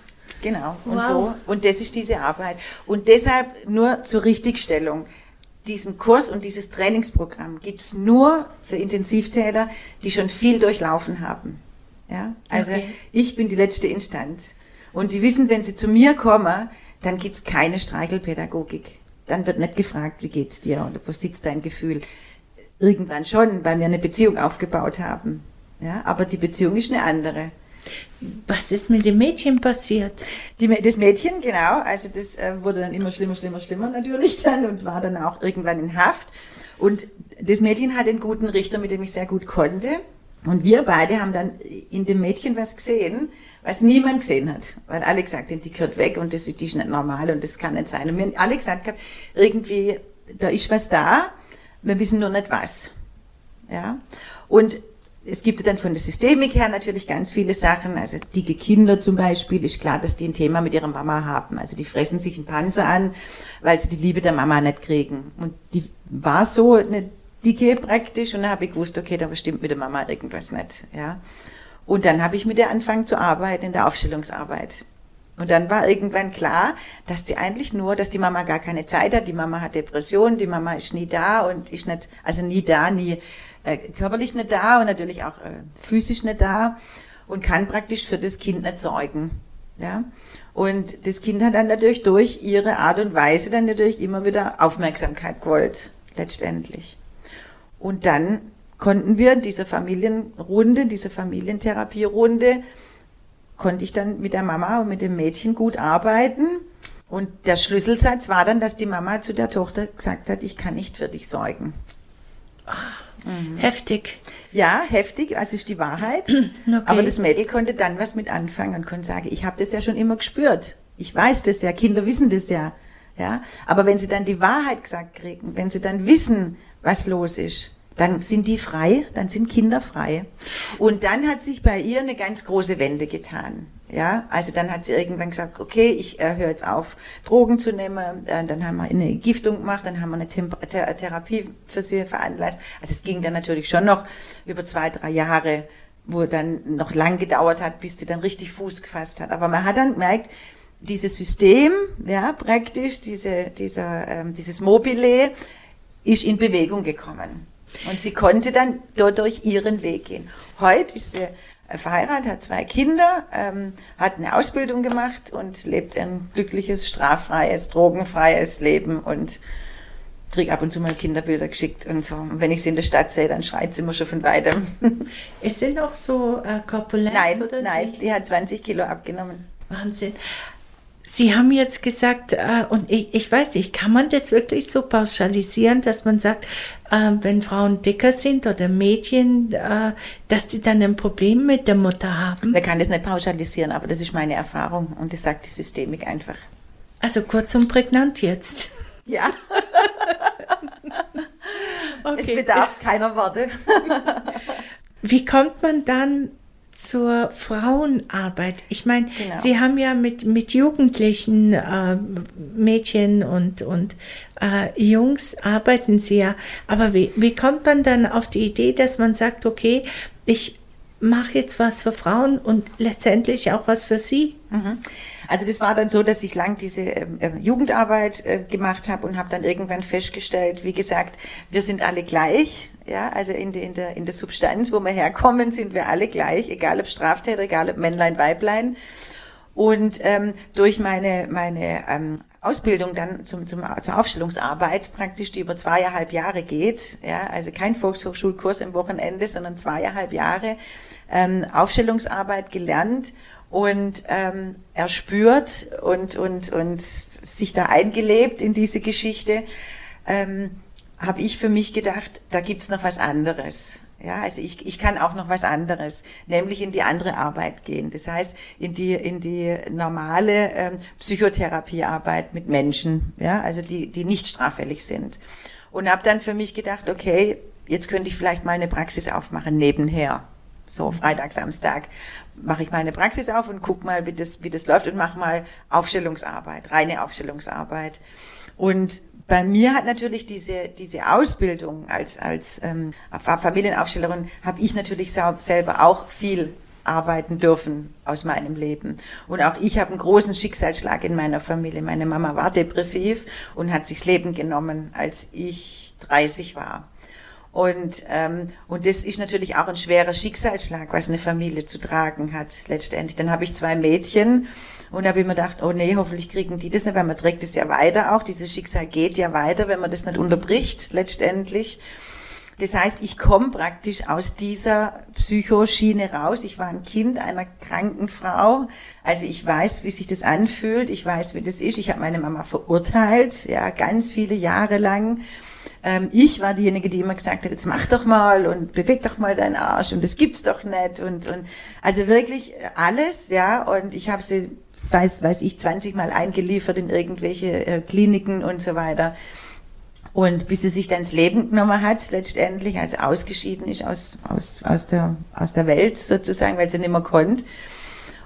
Genau, und wow. so. Und das ist diese Arbeit. Und deshalb nur zur Richtigstellung. Diesen Kurs und dieses Trainingsprogramm gibt's nur für Intensivtäter, die schon viel durchlaufen haben. Ja? Also okay. ich bin die letzte Instanz. Und die wissen, wenn sie zu mir kommen, dann gibt's keine Streichelpädagogik. Dann wird nicht gefragt, wie geht's dir oder wo sitzt dein Gefühl. Irgendwann schon, weil wir eine Beziehung aufgebaut haben. Ja? Aber die Beziehung ist eine andere. Was ist mit dem Mädchen passiert? Die, das Mädchen, genau, also das äh, wurde dann immer schlimmer, schlimmer, schlimmer natürlich dann und war dann auch irgendwann in Haft. Und das Mädchen hat einen guten Richter, mit dem ich sehr gut konnte. Und wir beide haben dann in dem Mädchen was gesehen, was niemand gesehen hat. Weil alle gesagt haben, die gehört weg und das, die ist nicht normal und das kann nicht sein. Und wir haben alle gesagt, irgendwie, da ist was da, wir wissen nur nicht was. Ja. Und es gibt dann von der Systemik her natürlich ganz viele Sachen. Also dicke Kinder zum Beispiel, ist klar, dass die ein Thema mit ihrer Mama haben. Also die fressen sich einen Panzer an, weil sie die Liebe der Mama nicht kriegen. Und die war so eine dicke praktisch und dann habe ich gewusst, okay, da bestimmt mit der Mama irgendwas nicht. Ja. Und dann habe ich mit der angefangen zu arbeiten in der Aufstellungsarbeit. Und dann war irgendwann klar, dass sie eigentlich nur, dass die Mama gar keine Zeit hat, die Mama hat Depressionen, die Mama ist nie da und ist nicht, also nie da, nie äh, körperlich nicht da und natürlich auch äh, physisch nicht da und kann praktisch für das Kind nicht sorgen. Ja. Und das Kind hat dann natürlich durch ihre Art und Weise dann natürlich immer wieder Aufmerksamkeit gewollt, letztendlich. Und dann konnten wir in dieser Familienrunde, dieser Familientherapierunde, konnte ich dann mit der Mama und mit dem Mädchen gut arbeiten. Und der Schlüsselsatz war dann, dass die Mama zu der Tochter gesagt hat, ich kann nicht für dich sorgen. Mhm. Heftig. Ja, heftig, also ist die Wahrheit. Okay. Aber das Mädel konnte dann was mit anfangen und konnte sagen, ich habe das ja schon immer gespürt. Ich weiß das ja, Kinder wissen das ja. Ja, aber wenn sie dann die Wahrheit gesagt kriegen, wenn sie dann wissen, was los ist, dann sind die frei, dann sind Kinder frei. Und dann hat sich bei ihr eine ganz große Wende getan. Ja, also dann hat sie irgendwann gesagt, okay, ich äh, höre jetzt auf, Drogen zu nehmen. Äh, dann haben wir eine Giftung gemacht, dann haben wir eine Thera Therapie für sie veranlasst. Also es ging dann natürlich schon noch über zwei, drei Jahre, wo dann noch lang gedauert hat, bis sie dann richtig Fuß gefasst hat. Aber man hat dann gemerkt, dieses System, ja, praktisch, diese, dieser, ähm, dieses Mobile ist in Bewegung gekommen. Und sie konnte dann dadurch ihren Weg gehen. Heute ist sie verheiratet, hat zwei Kinder, ähm, hat eine Ausbildung gemacht und lebt ein glückliches, straffreies, drogenfreies Leben und kriege ab und zu mal Kinderbilder geschickt und so. Und wenn ich sie in der Stadt sehe, dann schreit sie immer schon von weitem. Ist sie noch so äh, korpulent? Nein, nein, nicht? die hat 20 Kilo abgenommen. Wahnsinn. Sie haben jetzt gesagt, äh, und ich, ich, weiß nicht, kann man das wirklich so pauschalisieren, dass man sagt, äh, wenn Frauen dicker sind oder Mädchen, äh, dass die dann ein Problem mit der Mutter haben? Man kann das nicht pauschalisieren, aber das ist meine Erfahrung und das sagt die Systemik einfach. Also kurz und prägnant jetzt. Ja. okay. Es bedarf keiner Worte. Wie kommt man dann zur Frauenarbeit. Ich meine, genau. Sie haben ja mit, mit Jugendlichen, äh, Mädchen und, und äh, Jungs arbeiten Sie ja. Aber wie, wie kommt man dann auf die Idee, dass man sagt, okay, ich mache jetzt was für Frauen und letztendlich auch was für Sie? Mhm. Also das war dann so, dass ich lang diese äh, Jugendarbeit äh, gemacht habe und habe dann irgendwann festgestellt, wie gesagt, wir sind alle gleich. Ja, also in, de, in, der, in der Substanz, wo wir herkommen, sind wir alle gleich, egal ob Straftäter, egal ob Männlein, Weiblein. Und ähm, durch meine, meine ähm, Ausbildung dann zum, zum, zur Aufstellungsarbeit praktisch, die über zweieinhalb Jahre geht, ja, also kein Volkshochschulkurs im Wochenende, sondern zweieinhalb Jahre ähm, Aufstellungsarbeit gelernt und ähm, erspürt und, und, und sich da eingelebt in diese Geschichte. Ähm, habe ich für mich gedacht, da gibt's noch was anderes. Ja, also ich, ich kann auch noch was anderes, nämlich in die andere Arbeit gehen. Das heißt, in die, in die normale ähm, Psychotherapiearbeit mit Menschen, ja, also die, die nicht straffällig sind. Und habe dann für mich gedacht, okay, jetzt könnte ich vielleicht mal eine Praxis aufmachen nebenher. So Freitag, Samstag mache ich mal eine Praxis auf und guck mal, wie das, wie das läuft und mache mal Aufstellungsarbeit, reine Aufstellungsarbeit. Und bei mir hat natürlich diese, diese Ausbildung als, als ähm, Familienaufstellerin, habe ich natürlich selber auch viel arbeiten dürfen aus meinem Leben. Und auch ich habe einen großen Schicksalsschlag in meiner Familie. Meine Mama war depressiv und hat sich das Leben genommen, als ich 30 war. Und, ähm, und das ist natürlich auch ein schwerer Schicksalsschlag, was eine Familie zu tragen hat, letztendlich. Dann habe ich zwei Mädchen und habe immer gedacht, oh nee, hoffentlich kriegen die das nicht, weil man trägt es ja weiter auch. Dieses Schicksal geht ja weiter, wenn man das nicht unterbricht, letztendlich. Das heißt, ich komme praktisch aus dieser Psychoschiene raus. Ich war ein Kind einer kranken Frau. Also ich weiß, wie sich das anfühlt. Ich weiß, wie das ist. Ich habe meine Mama verurteilt, ja, ganz viele Jahre lang. Ähm, ich war diejenige, die immer gesagt hat, jetzt mach doch mal und beweg doch mal deinen Arsch und das gibt's doch nicht und, und also wirklich alles, ja, und ich habe sie, weiß, weiß ich, 20 Mal eingeliefert in irgendwelche äh, Kliniken und so weiter. Und bis sie sich dann ins Leben genommen hat, letztendlich, also ausgeschieden ist aus, aus, aus, der, aus der Welt sozusagen, weil sie nicht mehr konnte.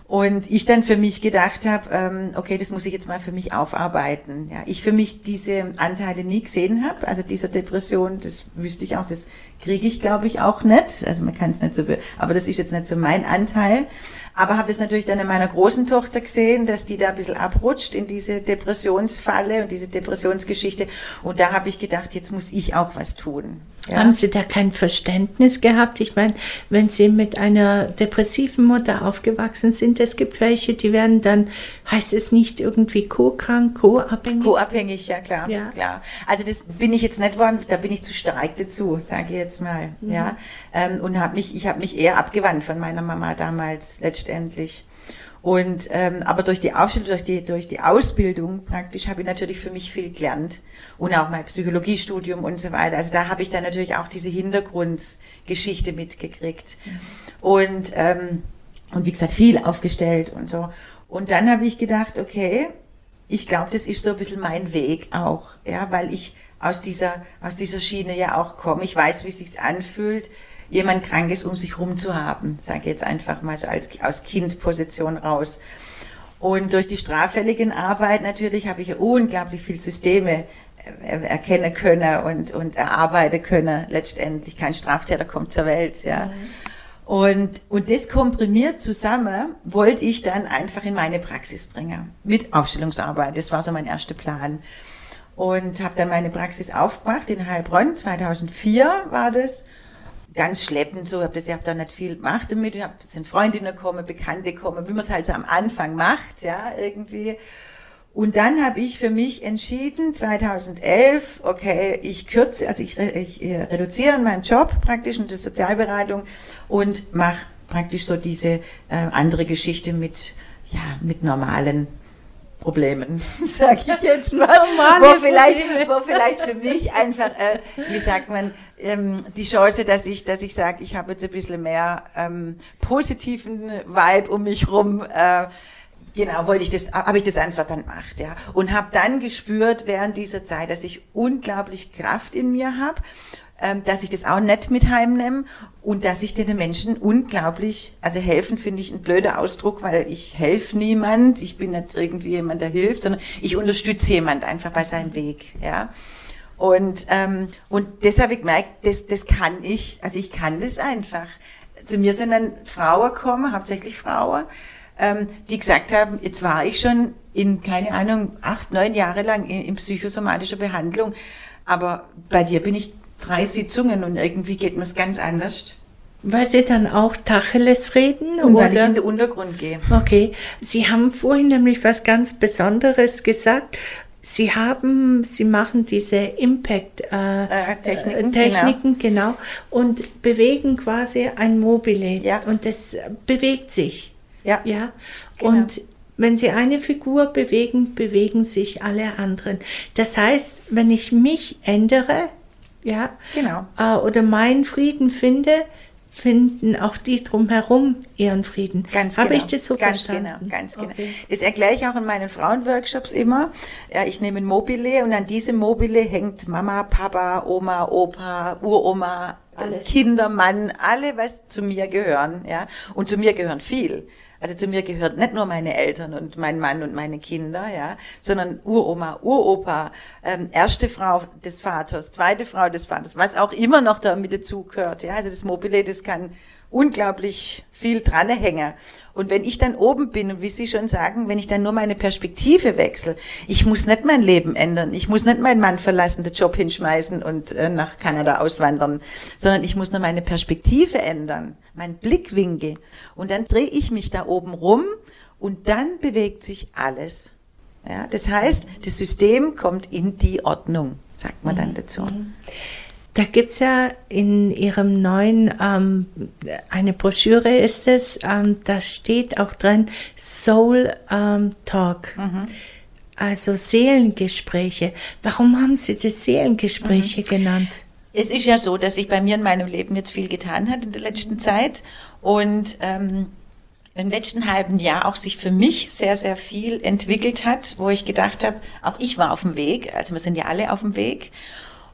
Und ich dann für mich gedacht habe, ähm, okay, das muss ich jetzt mal für mich aufarbeiten. Ja, ich für mich diese Anteile nie gesehen habe, also dieser Depression, das wüsste ich auch, das kriege ich, glaube ich, auch nicht. Also man kann es nicht so, aber das ist jetzt nicht so mein Anteil. Aber habe das natürlich dann in meiner großen Tochter gesehen, dass die da ein bisschen abrutscht in diese Depressionsfalle und diese Depressionsgeschichte. Und da habe ich gedacht, jetzt muss ich auch was tun. Ja. Haben Sie da kein Verständnis gehabt? Ich meine, wenn Sie mit einer depressiven Mutter aufgewachsen sind, es gibt welche, die werden dann, heißt es nicht irgendwie co-krank, co-abhängig? Co-abhängig, ja klar, ja. klar. Also das bin ich jetzt nicht worden, da bin ich zu stark dazu, sage ich jetzt mal, mhm. ja. Ähm, und habe mich, ich habe mich eher abgewandt von meiner Mama damals letztendlich. Und ähm, aber durch die Aufstellung, durch die durch die Ausbildung praktisch habe ich natürlich für mich viel gelernt und auch mein Psychologiestudium und so weiter. Also da habe ich dann natürlich auch diese Hintergrundgeschichte mitgekriegt und ähm, und wie gesagt viel aufgestellt und so. Und dann habe ich gedacht, okay, ich glaube, das ist so ein bisschen mein Weg auch, ja, weil ich aus dieser aus dieser Schiene ja auch komme. Ich weiß, wie es sich anfühlt jemand Krankes um sich rum zu haben, sage ich jetzt einfach mal so als, aus Kindposition raus. Und durch die straffälligen Arbeit natürlich habe ich unglaublich viel Systeme äh, erkennen können und, und erarbeiten können letztendlich. Kein Straftäter kommt zur Welt, ja. Mhm. Und, und das komprimiert zusammen wollte ich dann einfach in meine Praxis bringen. Mit Aufstellungsarbeit. Das war so mein erster Plan. Und habe dann meine Praxis aufgemacht in Heilbronn. 2004 war das ganz schleppend so, ich habe da nicht viel gemacht damit, ich hab, sind Freundinnen gekommen, Bekannte gekommen, wie man es halt so am Anfang macht, ja, irgendwie. Und dann habe ich für mich entschieden, 2011, okay, ich kürze, also ich, ich reduziere in meinem Job praktisch und die Sozialberatung und mache praktisch so diese äh, andere Geschichte mit, ja, mit normalen Problemen, sage ich jetzt mal, wo vielleicht, wo vielleicht für mich einfach, äh, wie sagt man, ähm, die Chance, dass ich, dass ich sage, ich habe jetzt ein bisschen mehr ähm, positiven Vibe um mich rum. Äh, genau, wollte ich das, habe ich das einfach dann gemacht, ja, und habe dann gespürt während dieser Zeit, dass ich unglaublich Kraft in mir habe dass ich das auch nicht mit heimnehme und dass ich den Menschen unglaublich, also helfen finde ich ein blöder Ausdruck, weil ich helfe niemand, ich bin nicht irgendwie jemand, der hilft, sondern ich unterstütze jemand einfach bei seinem Weg, ja. Und, ähm, und das habe ich gemerkt, das, das kann ich, also ich kann das einfach. Zu mir sind dann Frauen gekommen, hauptsächlich Frauen, ähm, die gesagt haben, jetzt war ich schon in, keine Ahnung, acht, neun Jahre lang in, in psychosomatischer Behandlung, aber bei dir bin ich drei Sitzungen und irgendwie geht mir es ganz anders. Weil Sie dann auch Tacheles reden? Und oder? weil ich in den Untergrund gehe. Okay. Sie haben vorhin nämlich was ganz Besonderes gesagt. Sie haben, Sie machen diese Impact-Techniken, äh, äh, Techniken, genau. genau, und bewegen quasi ein Mobile. Ja. Und das bewegt sich. Ja. ja? Genau. Und wenn Sie eine Figur bewegen, bewegen sich alle anderen. Das heißt, wenn ich mich ändere, ja, genau. Äh, oder meinen Frieden finde, finden auch die drumherum ihren Frieden. Ganz Habe genau. ich das so ganz verstanden? Genau, ganz genau. Okay. Das erkläre ich auch in meinen Frauenworkshops immer. Ich nehme ein Mobile und an diesem Mobile hängt Mama, Papa, Oma, Opa, Uroma, alles. Kinder, Mann, alle, was zu mir gehören, ja. Und zu mir gehören viel. Also zu mir gehört nicht nur meine Eltern und mein Mann und meine Kinder, ja, sondern Uroma, Uropa, ähm, erste Frau des Vaters, zweite Frau des Vaters, was auch immer noch da mit dazu gehört, ja. Also das Mobile, das kann unglaublich viel dranhängen. Und wenn ich dann oben bin und wie Sie schon sagen, wenn ich dann nur meine Perspektive wechsle, ich muss nicht mein Leben ändern, ich muss nicht meinen Mann verlassen, den Job hinschmeißen und äh, nach Kanada auswandern, sondern ich muss nur meine Perspektive ändern, meinen Blickwinkel. Und dann drehe ich mich da oben rum und dann bewegt sich alles. Ja, das heißt, das System kommt in die Ordnung, sagt man dann dazu. Mhm. Da gibt es ja in Ihrem neuen, ähm, eine Broschüre ist es, ähm, da steht auch drin Soul ähm, Talk. Mhm. Also Seelengespräche. Warum haben Sie das Seelengespräche mhm. genannt? Es ist ja so, dass sich bei mir in meinem Leben jetzt viel getan hat in der letzten Zeit und ähm, im letzten halben Jahr auch sich für mich sehr, sehr viel entwickelt hat, wo ich gedacht habe, auch ich war auf dem Weg, also wir sind ja alle auf dem Weg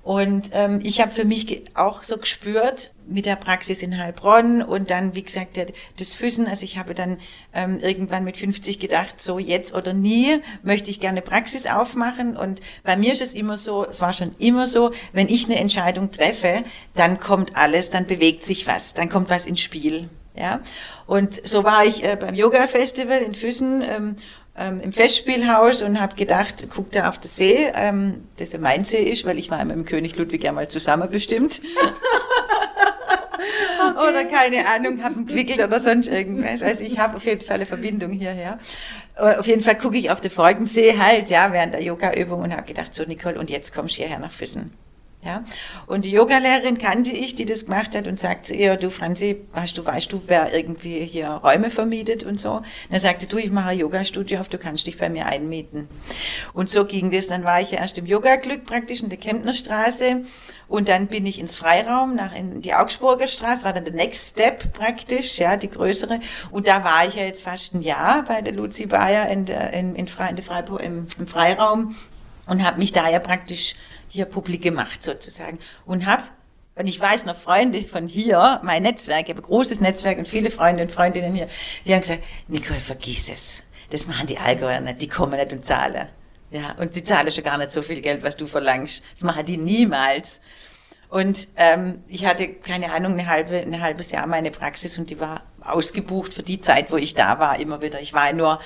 und ähm, ich habe für mich auch so gespürt mit der Praxis in Heilbronn und dann, wie gesagt, der, das Füßen. Also ich habe dann ähm, irgendwann mit 50 gedacht, so jetzt oder nie möchte ich gerne Praxis aufmachen. Und bei mir ist es immer so, es war schon immer so, wenn ich eine Entscheidung treffe, dann kommt alles, dann bewegt sich was, dann kommt was ins Spiel. Ja, und so war ich äh, beim Yoga Festival in Füssen ähm, ähm, im Festspielhaus und habe gedacht, guck da auf den See, ähm, das ja mein See ist, weil ich war mit dem König Ludwig ja mal zusammen bestimmt. okay. oder keine Ahnung, habe gewickelt oder sonst irgendwas. Also ich habe auf jeden Fall eine Verbindung hierher. Äh, auf jeden Fall gucke ich auf den Folgensee halt, ja, während der Yoga-Übung und habe gedacht, so Nicole, und jetzt kommst du hierher nach Füssen. Ja? Und die Yogalehrerin kannte ich, die das gemacht hat und sagt zu ihr, du Franzi, weißt du, weißt du, wer irgendwie hier Räume vermietet und so? Und er sagte, du, ich mache ein Yoga-Studio auf, du kannst dich bei mir einmieten. Und so ging das. Dann war ich ja erst im Yoga-Glück praktisch in der Kempner Straße und dann bin ich ins Freiraum, nach in die Augsburger Straße, war dann der Next Step praktisch, ja, die größere. Und da war ich ja jetzt fast ein Jahr bei der Luzi Bayer in der, in, in, Fre in der Freiburg, im, im Freiraum und habe mich da ja praktisch hier publik gemacht sozusagen und habe und ich weiß noch Freunde von hier, mein Netzwerk, ich habe ein großes Netzwerk und viele Freunde und Freundinnen hier, die haben gesagt, Nicole, vergiss es. Das machen die Allgäuer nicht, die kommen nicht und zahlen. Ja, und sie zahlen schon gar nicht so viel Geld, was du verlangst. Das machen die niemals. Und ähm, ich hatte, keine Ahnung, eine halbe, ein halbes Jahr meine Praxis und die war ausgebucht für die Zeit, wo ich da war, immer wieder. Ich war nur,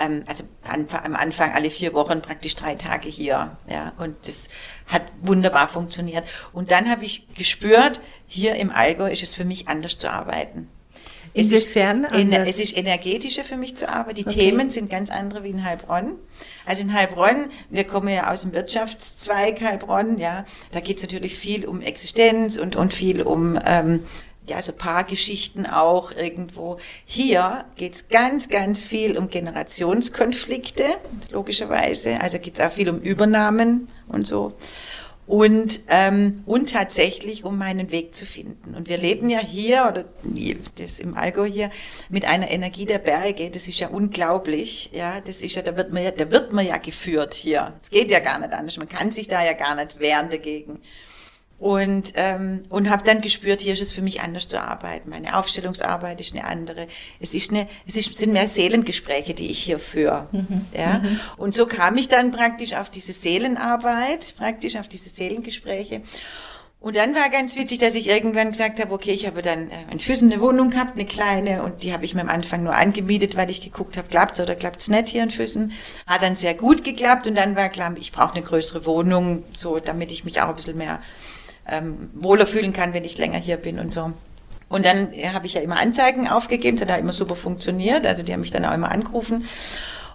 ähm, also an, am Anfang alle vier Wochen praktisch drei Tage hier. Ja, und das hat wunderbar funktioniert. Und dann habe ich gespürt, hier im Allgäu ist es für mich anders zu arbeiten. Inwiefern? Es ist, es ist energetischer für mich zu arbeiten. Die okay. Themen sind ganz andere wie in Heilbronn. Also in Heilbronn, wir kommen ja aus dem Wirtschaftszweig Heilbronn, ja, da geht es natürlich viel um Existenz und, und viel um ähm, ja, so paar Geschichten auch irgendwo. Hier geht's ganz, ganz viel um Generationskonflikte, logischerweise. Also geht's auch viel um Übernahmen und so. Und, ähm, und tatsächlich, um meinen Weg zu finden. Und wir leben ja hier, oder das im Allgäu hier, mit einer Energie der Berge. Das ist ja unglaublich. Ja, das ist ja, da wird man ja, da wird man ja geführt hier. Es geht ja gar nicht anders. Man kann sich da ja gar nicht wehren dagegen und, ähm, und habe dann gespürt, hier ist es für mich anders zu arbeiten. Meine Aufstellungsarbeit ist eine andere. Es, ist eine, es ist, sind mehr Seelengespräche, die ich hier führe. Mhm. Ja? Mhm. Und so kam ich dann praktisch auf diese Seelenarbeit, praktisch auf diese Seelengespräche. Und dann war ganz witzig, dass ich irgendwann gesagt habe, okay, ich habe dann äh, in Füssen eine Wohnung gehabt, eine kleine, und die habe ich mir am Anfang nur angemietet, weil ich geguckt habe, klappt's oder klappt's nicht hier in Füssen. Hat dann sehr gut geklappt und dann war klar, ich brauche eine größere Wohnung, so damit ich mich auch ein bisschen mehr ähm, wohler fühlen kann, wenn ich länger hier bin und so. Und dann habe ich ja immer Anzeigen aufgegeben, das hat auch immer super funktioniert, also die haben mich dann auch immer angerufen.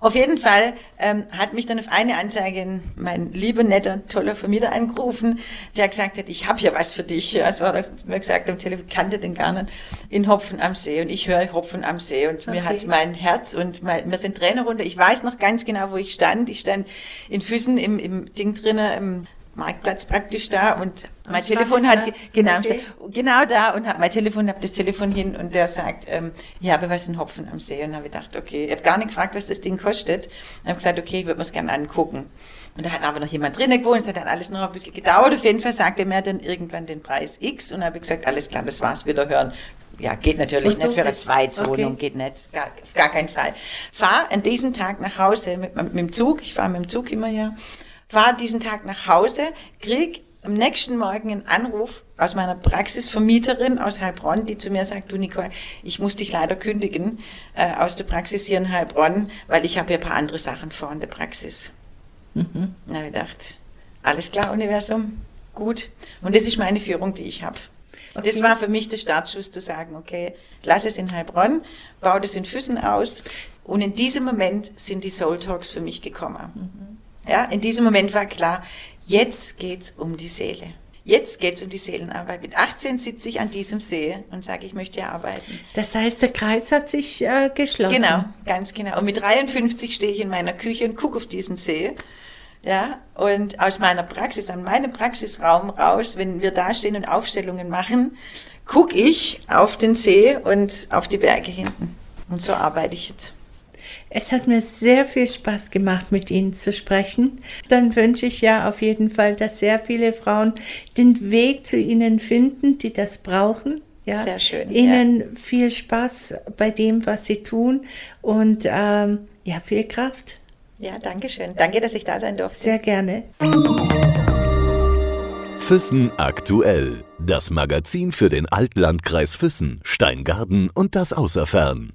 Auf jeden Fall ähm, hat mich dann auf eine Anzeige mein lieber, netter, toller Vermieter angerufen, der gesagt hat, ich habe hier was für dich. Das war mir gesagt am Telefon, kannte den gar nicht, in Hopfen am See. Und ich höre Hopfen am See und okay. mir hat mein Herz und mein, wir sind Trainer runter. Ich weiß noch ganz genau, wo ich stand. Ich stand in Füßen im, im Ding drinnen, im Marktplatz praktisch da und Am mein Telefon hat genau okay. genau da und habe mein Telefon habe das Telefon hin und der sagt ähm, ich habe was in Hopfen am See und habe gedacht okay ich habe gar nicht gefragt was das Ding kostet und habe gesagt okay ich würde mir es gerne angucken und da hat aber noch jemand drinnen gewohnt es hat dann alles noch ein bisschen gedauert auf jeden Fall sagte er mir dann irgendwann den Preis X und habe ich gesagt alles klar das war's wieder hören ja, geht natürlich nicht für eine Zweitswohnung, okay. geht nicht, gar, auf gar keinen Fall. Fahr an diesem Tag nach Hause mit, mit dem Zug, ich fahre mit dem Zug immer ja, fahre diesen Tag nach Hause, krieg am nächsten Morgen einen Anruf aus meiner Praxisvermieterin aus Heilbronn, die zu mir sagt, du Nicole, ich muss dich leider kündigen äh, aus der Praxis hier in Heilbronn, weil ich habe ja ein paar andere Sachen vor in der Praxis. Mhm. Na, ich gedacht, alles klar, Universum, gut. Und das ist meine Führung, die ich habe. Okay. Das war für mich der Startschuss zu sagen, okay, lass es in Heilbronn, baue das in Füssen aus. Und in diesem Moment sind die Soul Talks für mich gekommen. Mhm. Ja, in diesem Moment war klar, jetzt geht's um die Seele. Jetzt geht's um die Seelenarbeit. Mit 18 sitze ich an diesem See und sage, ich möchte hier arbeiten. Das heißt, der Kreis hat sich äh, geschlossen. Genau, ganz genau. Und mit 53 stehe ich in meiner Küche und gucke auf diesen See. Ja, und aus meiner Praxis, an meinem Praxisraum raus, wenn wir da stehen und Aufstellungen machen, gucke ich auf den See und auf die Berge hinten. Und so arbeite ich jetzt. Es hat mir sehr viel Spaß gemacht, mit Ihnen zu sprechen. Dann wünsche ich ja auf jeden Fall, dass sehr viele Frauen den Weg zu Ihnen finden, die das brauchen. Ja, sehr schön. Ihnen ja. viel Spaß bei dem, was Sie tun und ähm, ja, viel Kraft. Ja, danke schön. Danke, dass ich da sein durfte. Sehr gerne. Füssen aktuell. Das Magazin für den Altlandkreis Füssen, Steingarten und das Außerfern.